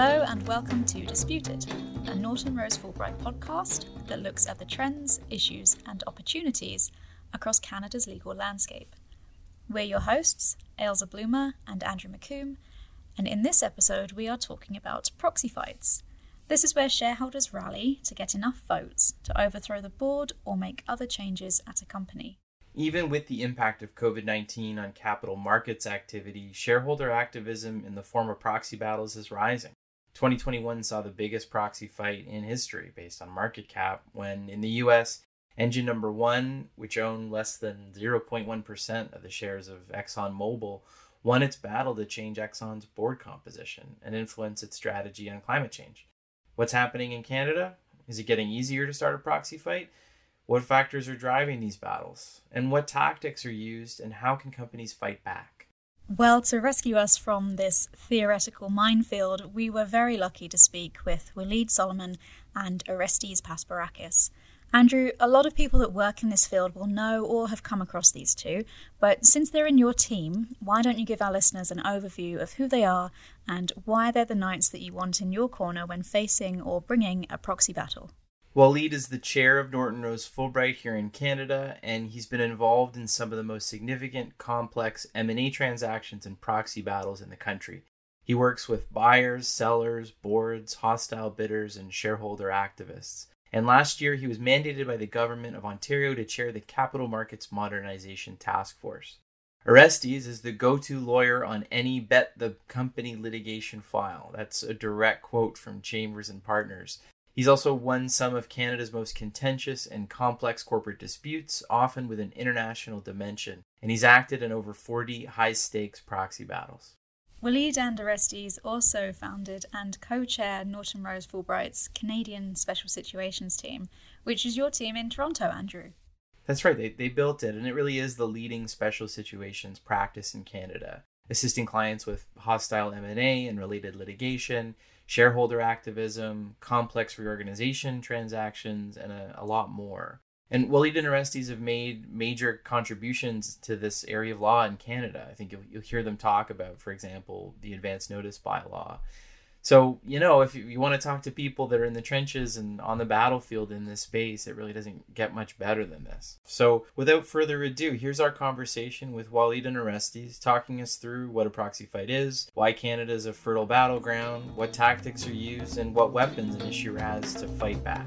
Hello, and welcome to Disputed, a Norton Rose Fulbright podcast that looks at the trends, issues, and opportunities across Canada's legal landscape. We're your hosts, Ailsa Bloomer and Andrew McCoomb, and in this episode, we are talking about proxy fights. This is where shareholders rally to get enough votes to overthrow the board or make other changes at a company. Even with the impact of COVID 19 on capital markets activity, shareholder activism in the form of proxy battles is rising. 2021 saw the biggest proxy fight in history based on market cap when, in the US, engine number one, which owned less than 0.1% of the shares of ExxonMobil, won its battle to change Exxon's board composition and influence its strategy on climate change. What's happening in Canada? Is it getting easier to start a proxy fight? What factors are driving these battles? And what tactics are used, and how can companies fight back? Well, to rescue us from this theoretical minefield, we were very lucky to speak with Walied Soliman and Orestes Pasparakis. Andrew, a lot of people that work in this field will know or have come across these two, but since they're in your team, why don't you give our listeners an overview of who they are and why they're the knights that you want in your corner when facing or bringing a proxy battle? Walied is the chair of Norton Rose Fulbright here in Canada, and he's been involved in some of the most significant, complex M&A transactions and proxy battles in the country. He works with buyers, sellers, boards, hostile bidders, and shareholder activists. And last year, he was mandated by the government of Ontario to chair the Capital Markets Modernization Task Force. Orestes is the go to lawyer on any bet the company litigation file. That's a direct quote from Chambers and Partners. He's also won some of Canada's most contentious and complex corporate disputes, often with an international dimension, and he's acted in over 40 high stakes proxy battles. Walied and Orestes also founded and co chair Norton Rose Fulbright's Canadian Special Situations team, which is your team in Toronto, Andrew. That's right, they, they built it, and it really is the leading special situations practice in Canada, assisting clients with hostile M&A and related litigation, shareholder activism, complex reorganization transactions, and a, a lot more. And Walid and Orestes have made major contributions to this area of law in Canada. I think you'll, you'll hear them talk about, for example, the advance notice bylaw so, you know, if you want to talk to people that are in the trenches and on the battlefield in this space, it really doesn't get much better than this. So, without further ado, here's our conversation with Walied and Orestes, talking us through what a proxy fight is, why Canada is a fertile battleground, what tactics are used, and what weapons an issuer has to fight back.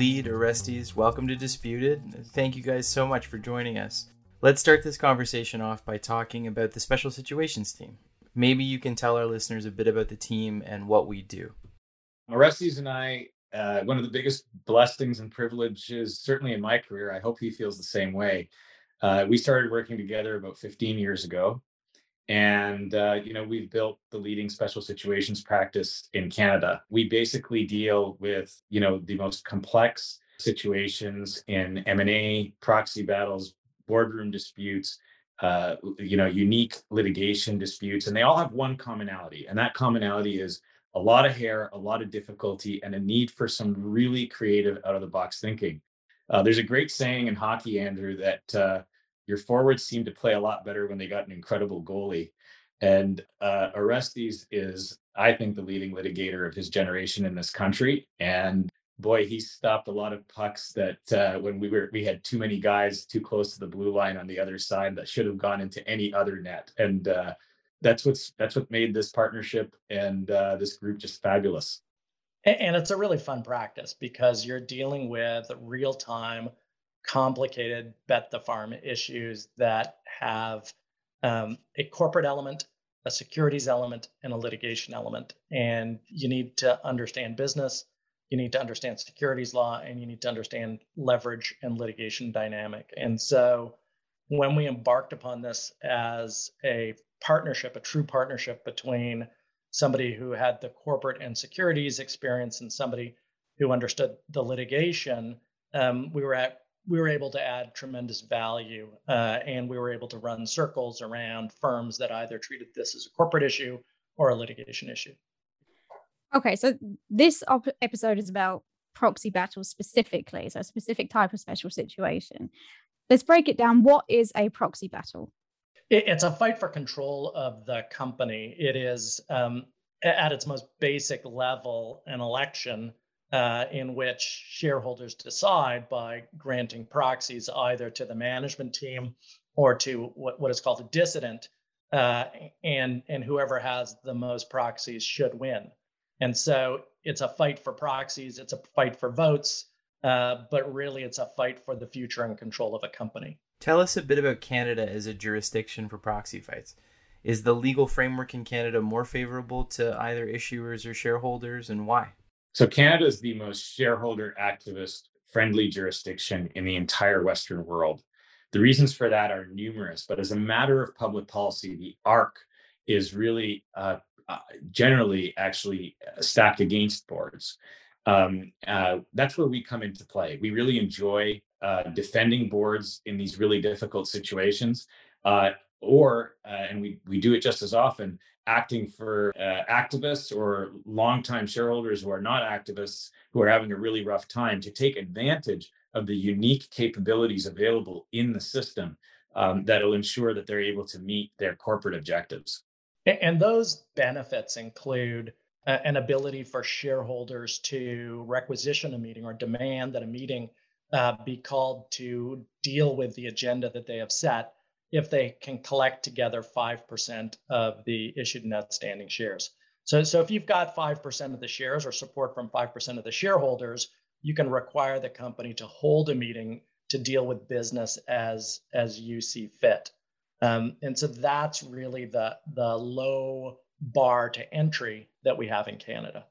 Walied, Orestes, welcome to Disputed. Thank you guys so much for joining us. Let's start this conversation off by talking about the Special Situations team. Maybe you can tell our listeners a bit about the team and what we do. Orestes and I, uh, one of the biggest blessings and privileges, certainly in my career, I hope he feels the same way. Uh, we started working together about 15 years ago and uh, you know we've built the leading special situations practice in canada. We basically deal with you know the most complex situations in m&a proxy battles boardroom disputes uh, you know unique litigation disputes and they all have one commonality and that commonality is a lot of hair a lot of difficulty and a need for some really creative out of the box thinking. Uh, there's a great saying in hockey andrew that uh, your forwards seem to play a lot better when they got an incredible goalie. And uh, Orestes is, I think, the leading litigator of his generation in this country. And boy, he stopped a lot of pucks that uh, when we were we had too many guys too close to the blue line on the other side that should have gone into any other net. And uh, that's what's that's what made this partnership and uh, this group just fabulous. And it's a really fun practice because you're dealing with real time complicated bet the farm issues that have um, a corporate element, a securities element, and a litigation element. And you need to understand business, you need to understand securities law, and you need to understand leverage and litigation dynamic. And so when we embarked upon this as a partnership, a true partnership between somebody who had the corporate and securities experience and somebody who understood the litigation, um, we were at we were able to add tremendous value uh, and we were able to run circles around firms that either treated this as a corporate issue or a litigation issue. Okay, so this op- episode is about proxy battles specifically, so a specific type of special situation. let's break it down. What is a proxy battle? It's a fight for control of the company. It is, um, at its most basic level, an election uh, in which shareholders decide by granting proxies either to the management team or to what, what is called a dissident, uh, and and whoever has the most proxies should win. And so it's a fight for proxies, it's a fight for votes, uh, but really it's a fight for the future and control of a company. Tell us a bit about Canada as a jurisdiction for proxy fights. Is the legal framework in Canada more favorable to either issuers or shareholders, and why? So, Canada is the most shareholder activist friendly jurisdiction in the entire Western world. The reasons for that are numerous, but as a matter of public policy, the ARC is really uh, uh, generally actually uh, stacked against boards. Um, uh, that's where we come into play. We really enjoy uh, defending boards in these really difficult situations, uh, or and we we do it just as often, acting for activists or longtime shareholders who are not activists who are having a really rough time to take advantage of the unique capabilities available in the system um, that'll ensure that they're able to meet their corporate objectives. And those benefits include uh, an ability for shareholders to requisition a meeting or demand that a meeting uh, be called to deal with the agenda that they have set if they can collect together 5% of the issued and outstanding shares. So, so if you've got 5% of the shares or support from 5% of the shareholders, you can require the company to hold a meeting to deal with business as as you see fit. Um, and so that's really the the low bar to entry that we have in Canada.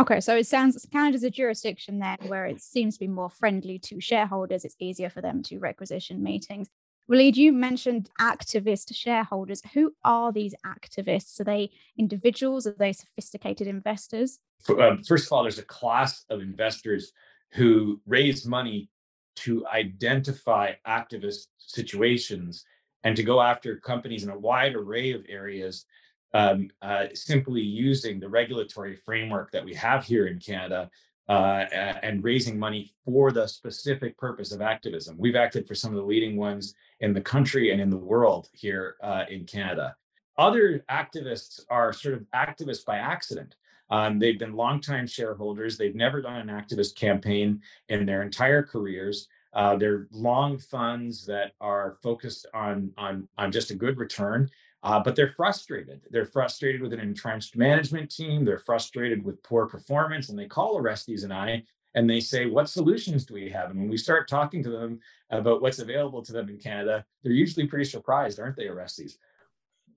Okay, so it sounds Canada's a jurisdiction then where it seems to be more friendly to shareholders. It's easier for them to requisition meetings. Walied, you mentioned activist shareholders. Who are these activists? Are they individuals? Are they sophisticated investors? Um, first of all, there's a class of investors who raise money to identify activist situations and to go after companies in a wide array of areas um, uh, simply using the regulatory framework that we have here in Canada uh, and raising money for the specific purpose of activism. We've acted for some of the leading ones in the country and in the world here uh, in Canada. Other activists are sort of activists by accident. Um, they've been longtime shareholders. They've never done an activist campaign in their entire careers. Uh, they're long funds that are focused on on on just a good return, uh, but they're frustrated. They're frustrated with an entrenched management team. They're frustrated with poor performance, and they call Orestes and I, and they say, "What solutions do we have?" And when we start talking to them about what's available to them in Canada, they're usually pretty surprised, aren't they, Orestes?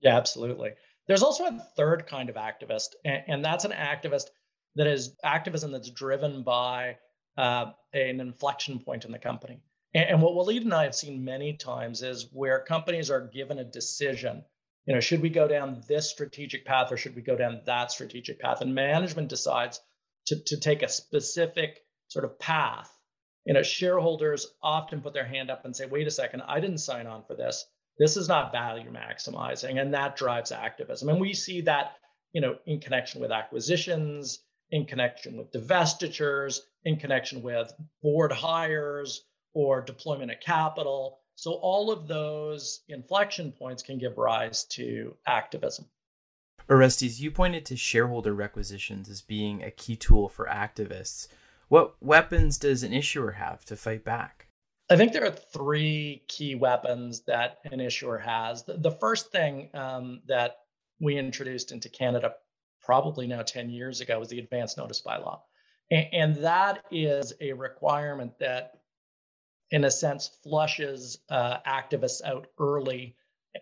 Yeah, absolutely. There's also a third kind of activist, and, and that's an activist that is activism that's driven by uh, an inflection point in the company. And, and what Walied and I have seen many times is where companies are given a decision. You know, should we go down this strategic path or should we go down that strategic path? And management decides to, to take a specific sort of path. You know, shareholders often put their hand up and say, wait a second, I didn't sign on for this. This is not value maximizing. And that drives activism. And we see that, you know, in connection with acquisitions, in connection with divestitures, in connection with board hires or deployment of capital. So all of those inflection points can give rise to activism. Orestes, you pointed to shareholder requisitions as being a key tool for activists. What weapons does an issuer have to fight back? I think there are three key weapons that an issuer has. The, the first thing um, that we introduced into Canada probably now 10 years ago was the advance notice bylaw. And, and that is a requirement that, in a sense, flushes uh, activists out early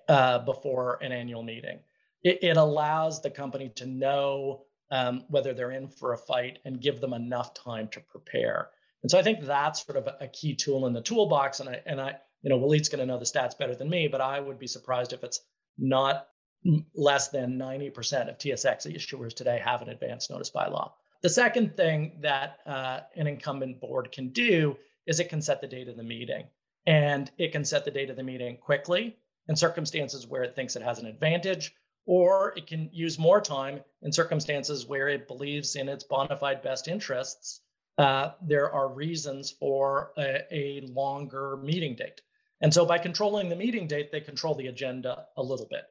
uh, before an annual meeting. It, it, allows the company to know um, whether they're in for a fight and give them enough time to prepare. And so I think that's sort of a, key tool in the toolbox. And I, and I, you know, Walied's going to know the stats better than me, but I would be surprised if it's not less than 90% of TSX issuers today have an advance notice bylaw. The second thing that uh, an incumbent board can do is it can set the date of the meeting. And it can set the date of the meeting quickly in circumstances where it thinks it has an advantage, or it can use more time in circumstances where it believes in its bona fide best interests. Uh, there are reasons for a, a longer meeting date. And so by controlling the meeting date, they control the agenda a little bit.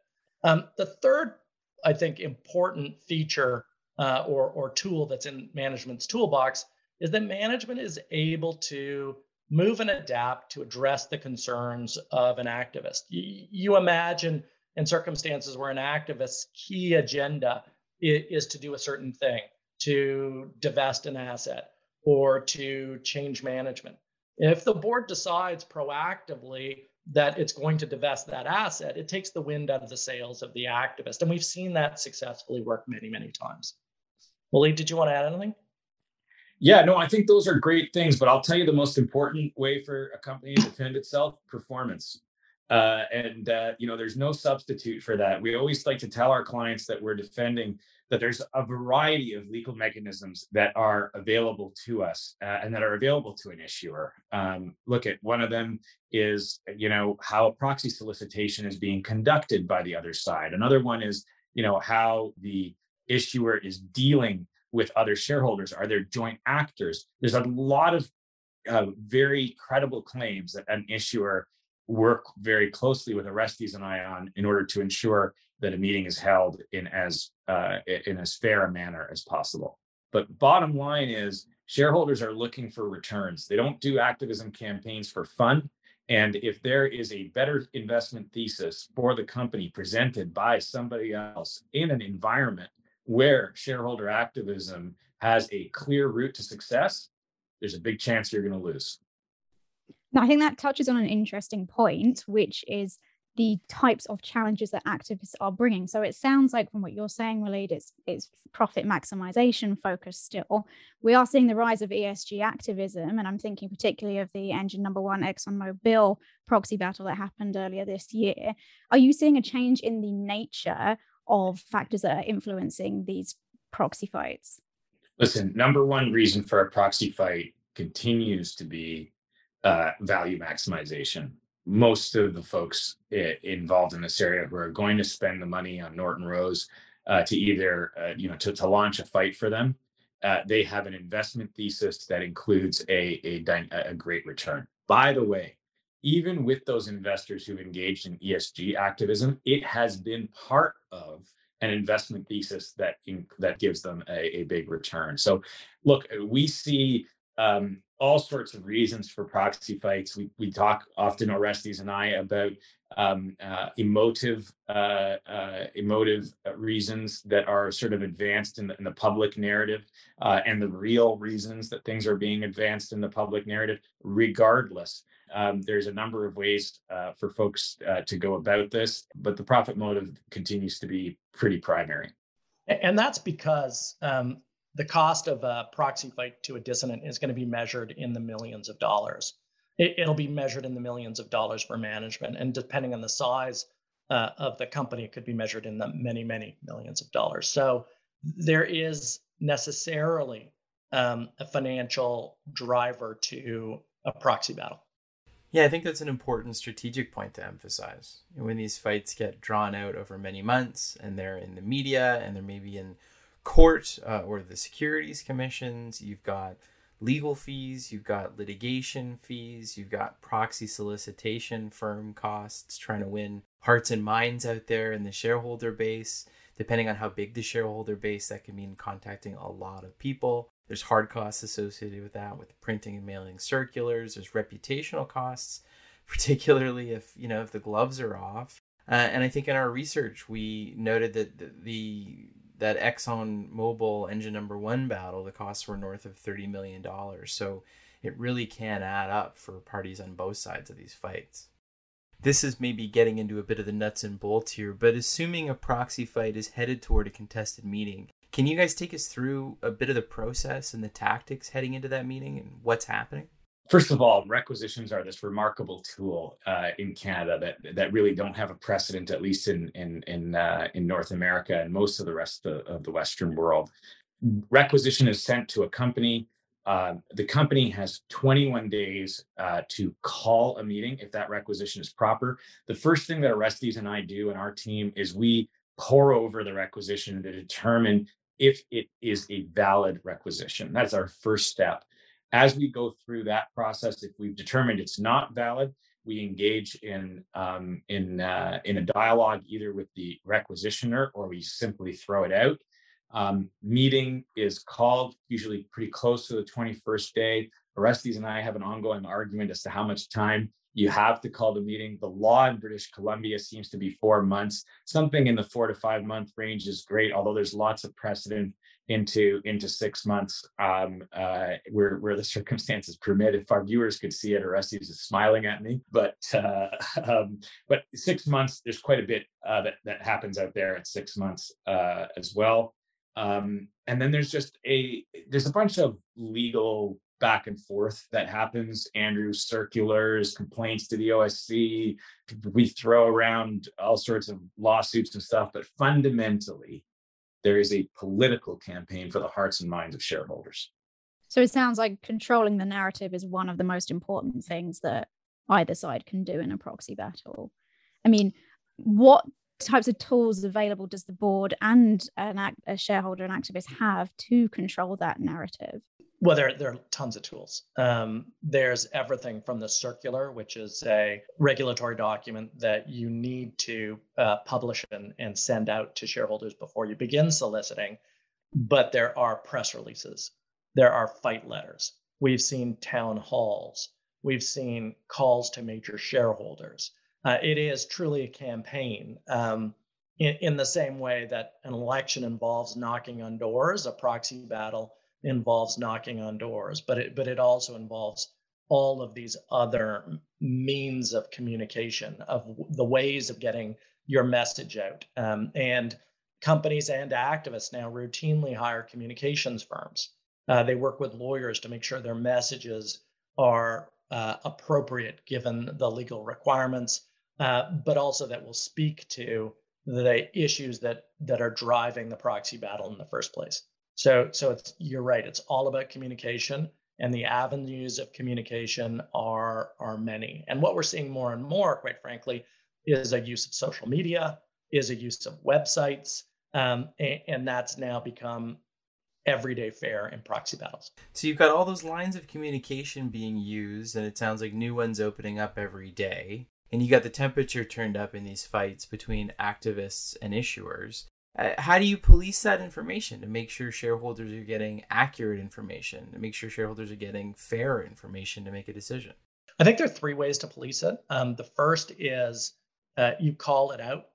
Um, the third, I think, important feature uh, or, or tool that's in management's toolbox is that management is able to move and adapt to address the concerns of an activist. You, you imagine in circumstances where an activist's key agenda is, is to do a certain thing, to divest an asset or to change management. If the board decides proactively that it's going to divest that asset, it takes the wind out of the sails of the activist. And we've seen that successfully work many, many times. Walied, did you want to add anything? Yeah, no, I think those are great things, but I'll tell you the most important way for a company to defend itself: performance. Uh, and uh, you know, there's no substitute for that. We always like to tell our clients that we're defending that there's a variety of legal mechanisms that are available to us uh, and that are available to an issuer. Um, look at one of them is you know how a proxy solicitation is being conducted by the other side. Another one is you know how the issuer is dealing with other shareholders. Are there joint actors? There's a lot of uh, very credible claims that an issuer work very closely with Orestes and I on in order to ensure that a meeting is held in as uh, in as fair a manner as possible. But bottom line is shareholders are looking for returns. They don't do activism campaigns for fun. And if there is a better investment thesis for the company presented by somebody else in an environment where shareholder activism has a clear route to success, there's a big chance you're going to lose. Now, I think that touches on an interesting point, which is the types of challenges that activists are bringing. So it sounds like from what you're saying, Walied, it's, it's profit maximization focused still. We are seeing the rise of ESG activism, and I'm thinking particularly of the engine number one ExxonMobil proxy battle that happened earlier this year. Are you seeing a change in the nature of factors that are influencing these proxy fights? Listen, number one reason for a proxy fight continues to be uh, value maximization. Most of the folks involved in this area who are going to spend the money on Norton Rose uh, to either, uh, you know, to, to launch a fight for them, uh, they have an investment thesis that includes a, a, a great return. By the way, even with those investors who've engaged in ESG activism, it has been part of an investment thesis that in, that gives them a, a, big return. So, look, we see um, all sorts of reasons for proxy fights. We we talk often, Orestes and I, about um, uh, emotive uh, uh, emotive reasons that are sort of advanced in the, in the public narrative, uh, and the real reasons that things are being advanced in the public narrative. Regardless, um, there's a number of ways uh, for folks uh, to go about this, but the profit motive continues to be pretty primary. And that's because um, the cost of a proxy fight to a dissident is going to be measured in the millions of dollars. It, will be measured in the millions of dollars for management. And depending on the size uh, of the company, it could be measured in the many, many millions of dollars. So there is necessarily um, a financial driver to a proxy battle. Yeah, I think that's an important strategic point to emphasize. When these fights get drawn out over many months and they're in the media and they're maybe in court uh, or the securities commissions, you've got legal fees, you've got litigation fees, you've got proxy solicitation firm costs trying to win hearts and minds out there in the shareholder base. Depending on how big the shareholder base, that can mean contacting a lot of people. There's hard costs associated with that, with printing and mailing circulars. There's reputational costs, particularly if you know if the gloves are off. Uh, and I think in our research we noted that the, the that Exxon Mobil engine number one battle, the costs were north of thirty million dollars. So it really can add up for parties on both sides of these fights. This is maybe getting into a bit of the nuts and bolts here, but assuming a proxy fight is headed toward a contested meeting, can you guys take us through a bit of the process and the tactics heading into that meeting and what's happening? First of all, requisitions are this remarkable tool uh, in Canada that that really don't have a precedent, at least in in in uh, in North America and most of the rest of, of the Western world. Requisition is sent to a company. Uh, the company has 21 days uh, to call a meeting if that requisition is proper. The first thing that Orestes and I do and our team is we pore over the requisition to determine if it is a valid requisition. That's our first step. As we go through that process, if we've determined it's not valid, we engage in um, in uh, in a dialogue either with the requisitioner or we simply throw it out. Um, meeting is called usually pretty close to the 21st day. Orestes and I have an ongoing argument as to how much time you have to call the meeting. The law in British Columbia seems to be four months. Something in the four to five month range is great, although there's lots of precedent into into six months um, uh, where where the circumstances permit. If our viewers could see it, Orestes is smiling at me. But uh, um, but six months, there's quite a bit uh, that that happens out there at six months uh, as well. Um, and then there's just a there's a bunch of legal back and forth that happens. Andrew circulars, complaints to the OSC. We throw around all sorts of lawsuits and stuff, but fundamentally, there is a political campaign for the hearts and minds of shareholders. So it sounds like controlling the narrative is one of the most important things that either side can do in a proxy battle. I mean, what types of tools available does the board and an a shareholder and activist have to control that narrative? Well, there, there are tons of tools. Um, there's everything from the circular, which is a regulatory document that you need to uh, publish and, and send out to shareholders before you begin soliciting. But there are press releases, there are fight letters. We've seen town halls, we've seen calls to major shareholders. Uh, it is truly a campaign. Um, in, in the same way that an election involves knocking on doors, a proxy battle involves knocking on doors, but it but it also involves all of these other means of communication of the ways of getting your message out. Um, and companies and activists now routinely hire communications firms. Uh, they work with lawyers to make sure their messages are uh, appropriate given the legal requirements, uh, but also that will speak to the issues that that are driving the proxy battle in the first place. So, so it's you're right. It's all about communication, and the avenues of communication are are many. And what we're seeing more and more, quite frankly, is a use of social media, is a use of websites, um, and, and that's now become everyday fare in proxy battles. So you've got all those lines of communication being used, and it sounds like new ones opening up every day. And you got the temperature turned up in these fights between activists and issuers. Uh, how do you police that information to make sure shareholders are getting accurate information, to make sure shareholders are getting fair information to make a decision? I think there are three ways to police it. Um, the first is uh, you call it out.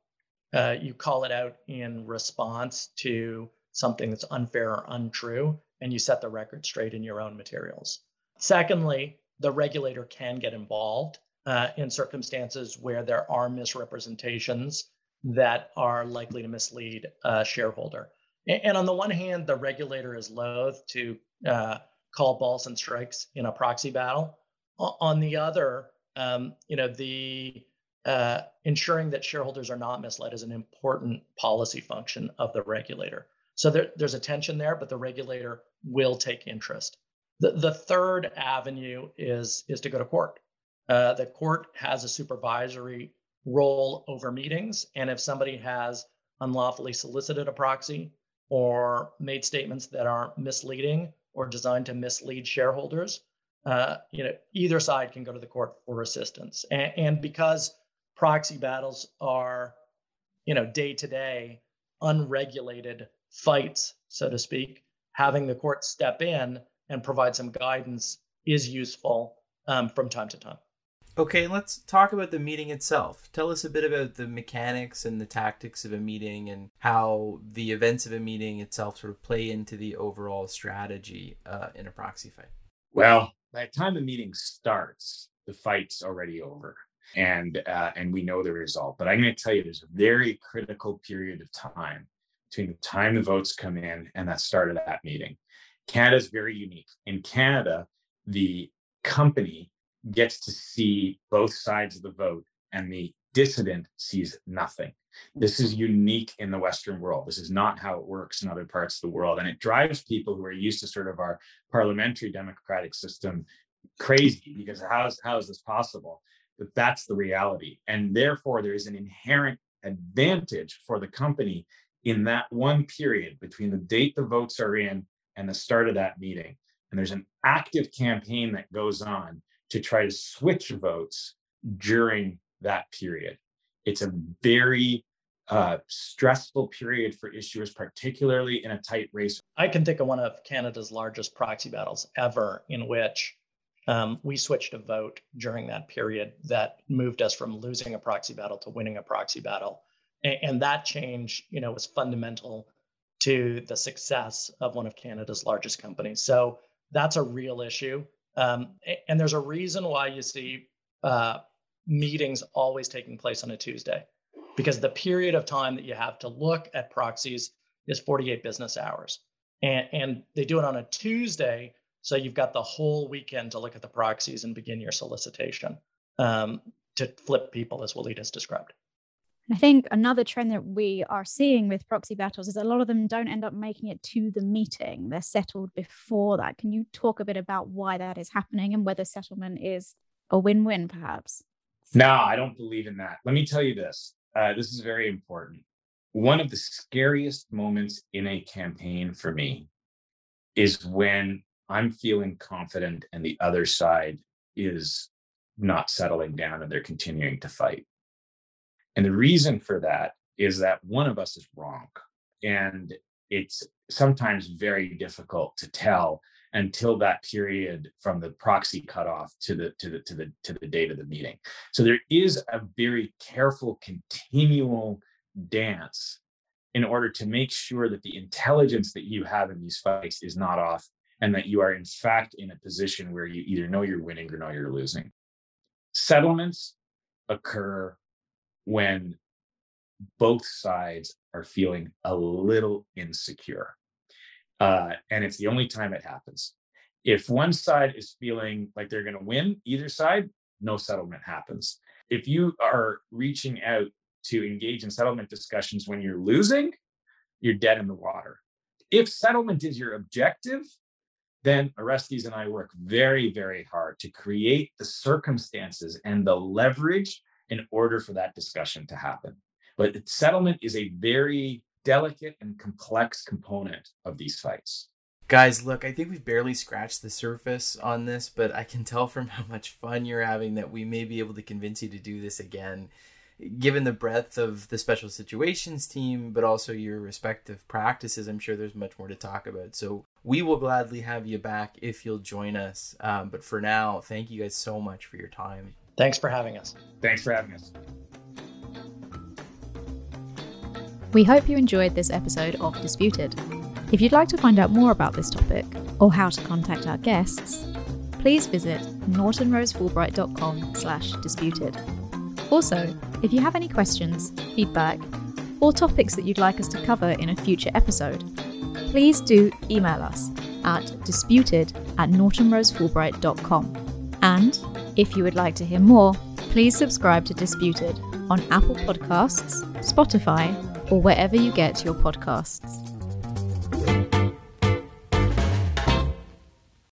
Uh, you call it out in response to something that's unfair or untrue, and you set the record straight in your own materials. Secondly, the regulator can get involved uh, in circumstances where there are misrepresentations that are likely to mislead a shareholder. And on the one hand, the regulator is loath to uh, call balls and strikes in a proxy battle. On the other, um, you know, the uh, ensuring that shareholders are not misled is an important policy function of the regulator. So there, there's a tension there, but the regulator will take interest. The, the third avenue is is to go to court. Uh, the court has a supervisory role over meetings. And if somebody has unlawfully solicited a proxy or made statements that are misleading or designed to mislead shareholders, uh, you know, either side can go to the court for assistance. And, and because proxy battles are, you know, day to day, unregulated fights, so to speak, having the court step in and provide some guidance is useful um, from time to time. Okay, let's talk about the meeting itself. Tell us a bit about the mechanics and the tactics of a meeting and how the events of a meeting itself sort of play into the overall strategy uh, in a proxy fight. Well, by the time the meeting starts, the fight's already over and uh, and we know the result. But I'm going to tell you, there's a very critical period of time between the time the votes come in and the start of that meeting. Canada is very unique. In Canada, the company gets to see both sides of the vote and the dissident sees nothing. This is unique in the Western world. This is not how it works in other parts of the world. And it drives people who are used to sort of our parliamentary democratic system crazy because how is, how is this possible? But that's the reality. And therefore, there is an inherent advantage for the company in that one period between the date the votes are in and the start of that meeting. And there's an active campaign that goes on to try to switch votes during that period. It's a very uh, stressful period for issuers, particularly in a tight race. I can think of one of Canada's largest proxy battles ever, in which um, we switched a vote during that period that moved us from losing a proxy battle to winning a proxy battle, and, and that change, you know, was fundamental to the success of one of Canada's largest companies. So that's a real issue, um, and there's a reason why you see uh, meetings always taking place on a Tuesday because the period of time that you have to look at proxies is 48 business hours. And, and they do it on a Tuesday. So you've got the whole weekend to look at the proxies and begin your solicitation um, to flip people, as Walied has described. I think another trend that we are seeing with proxy battles is a lot of them don't end up making it to the meeting. They're settled before that. Can you talk a bit about why that is happening and whether settlement is a win win, perhaps? No, I don't believe in that. Let me tell you this uh, this is very important. One of the scariest moments in a campaign for me is when I'm feeling confident and the other side is not settling down and they're continuing to fight. And the reason for that is that one of us is wrong. And it's sometimes very difficult to tell until that period from the proxy cutoff to the to the to the to the date of the meeting. So there is a very careful, continual dance in order to make sure that the intelligence that you have in these fights is not off and that you are in fact in a position where you either know you're winning or know you're losing. Settlements occur when both sides are feeling a little insecure. Uh, and it's the only time it happens. If one side is feeling like they're going to win, either side, no settlement happens. If you are reaching out to engage in settlement discussions when you're losing, you're dead in the water. If settlement is your objective, then Orestes and I work very, very hard to create the circumstances and the leverage in order for that discussion to happen. But settlement is a very delicate and complex component of these fights. Guys, look, I think we've barely scratched the surface on this, but I can tell from how much fun you're having that we may be able to convince you to do this again. Given the breadth of the special situations team, but also your respective practices, I'm sure there's much more to talk about. So we will gladly have you back if you'll join us. Um, but for now, thank you guys so much for your time. Thanks for having us. Thanks for having us. We hope you enjoyed this episode of Disputed. If you'd like to find out more about this topic or how to contact our guests, please visit nortonrosefulbright.com slash disputed. Also, if you have any questions, feedback, or topics that you'd like us to cover in a future episode, please do email us at disputed at nortonrosefulbright.com. And if you would like to hear more, please subscribe to Disputed on Apple Podcasts, Spotify, or wherever you get your podcasts.